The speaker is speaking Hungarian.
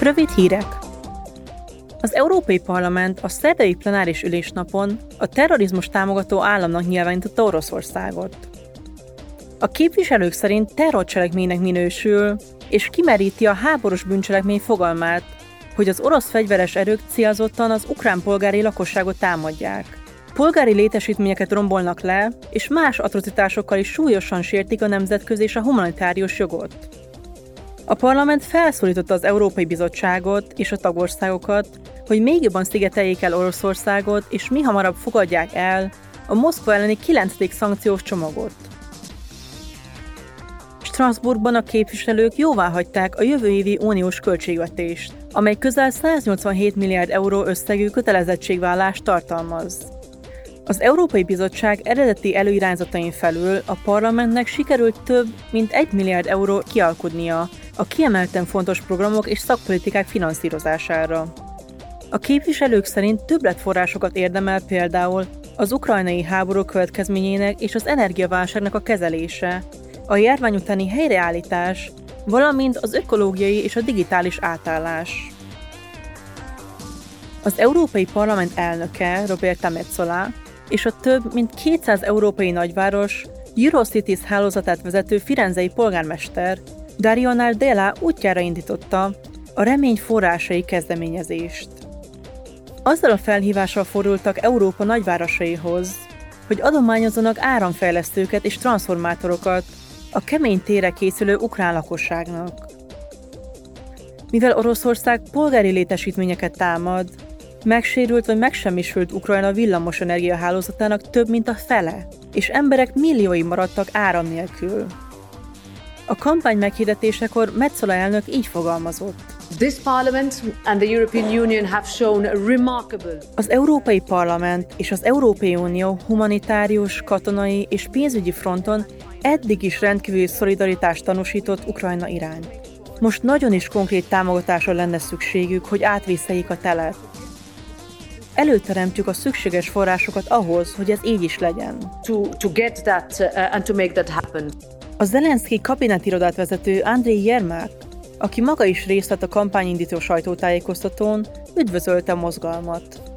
Rövid hírek! Az Európai Parlament a szerdai plenáris ülésnapon a terrorizmus támogató államnak nyilvánította Oroszországot. A képviselők szerint terrorcselekménynek minősül, és kimeríti a háborús bűncselekmény fogalmát, hogy az orosz fegyveres erők célzottan az ukrán polgári lakosságot támadják. Polgári létesítményeket rombolnak le, és más atrocitásokkal is súlyosan sértik a nemzetközi és a humanitárius jogot. A parlament felszólította az Európai Bizottságot és a tagországokat, hogy még jobban szigeteljék el Oroszországot, és mi hamarabb fogadják el a Moszkva elleni 9. szankciós csomagot. Strasbourgban a képviselők jóvá hagyták a jövő évi uniós költségvetést, amely közel 187 milliárd euró összegű kötelezettségvállást tartalmaz. Az Európai Bizottság eredeti előirányzatain felül a parlamentnek sikerült több mint 1 milliárd euró kialkudnia a kiemelten fontos programok és szakpolitikák finanszírozására. A képviselők szerint többletforrásokat érdemel például az ukrajnai háború következményének és az energiaválságnak a kezelése, a járvány utáni helyreállítás, valamint az ökológiai és a digitális átállás. Az Európai Parlament elnöke, Roberta Metzola, és a több mint 200 európai nagyváros Eurocities hálózatát vezető firenzei polgármester Dario Nardella útjára indította a remény forrásai kezdeményezést. Azzal a felhívással fordultak Európa nagyvárosaihoz, hogy adományozzanak áramfejlesztőket és transformátorokat a kemény tére készülő ukrán lakosságnak. Mivel Oroszország polgári létesítményeket támad, megsérült vagy megsemmisült Ukrajna villamos energiahálózatának több mint a fele, és emberek milliói maradtak áram nélkül. A kampány meghirdetésekor Metzola elnök így fogalmazott. This parliament and the European Union have shown remarkable. Az Európai Parlament és az Európai Unió humanitárius, katonai és pénzügyi fronton eddig is rendkívül szolidaritást tanúsított Ukrajna irány. Most nagyon is konkrét támogatásra lenne szükségük, hogy átvészeljék a telet. Előteremtjük a szükséges forrásokat ahhoz, hogy ez így is legyen. To, to get that, uh, and to make that happen. A Zelenszky kabinetirodát vezető Andrei Jermák, aki maga is részt vett a kampányindító sajtótájékoztatón, üdvözölte a mozgalmat.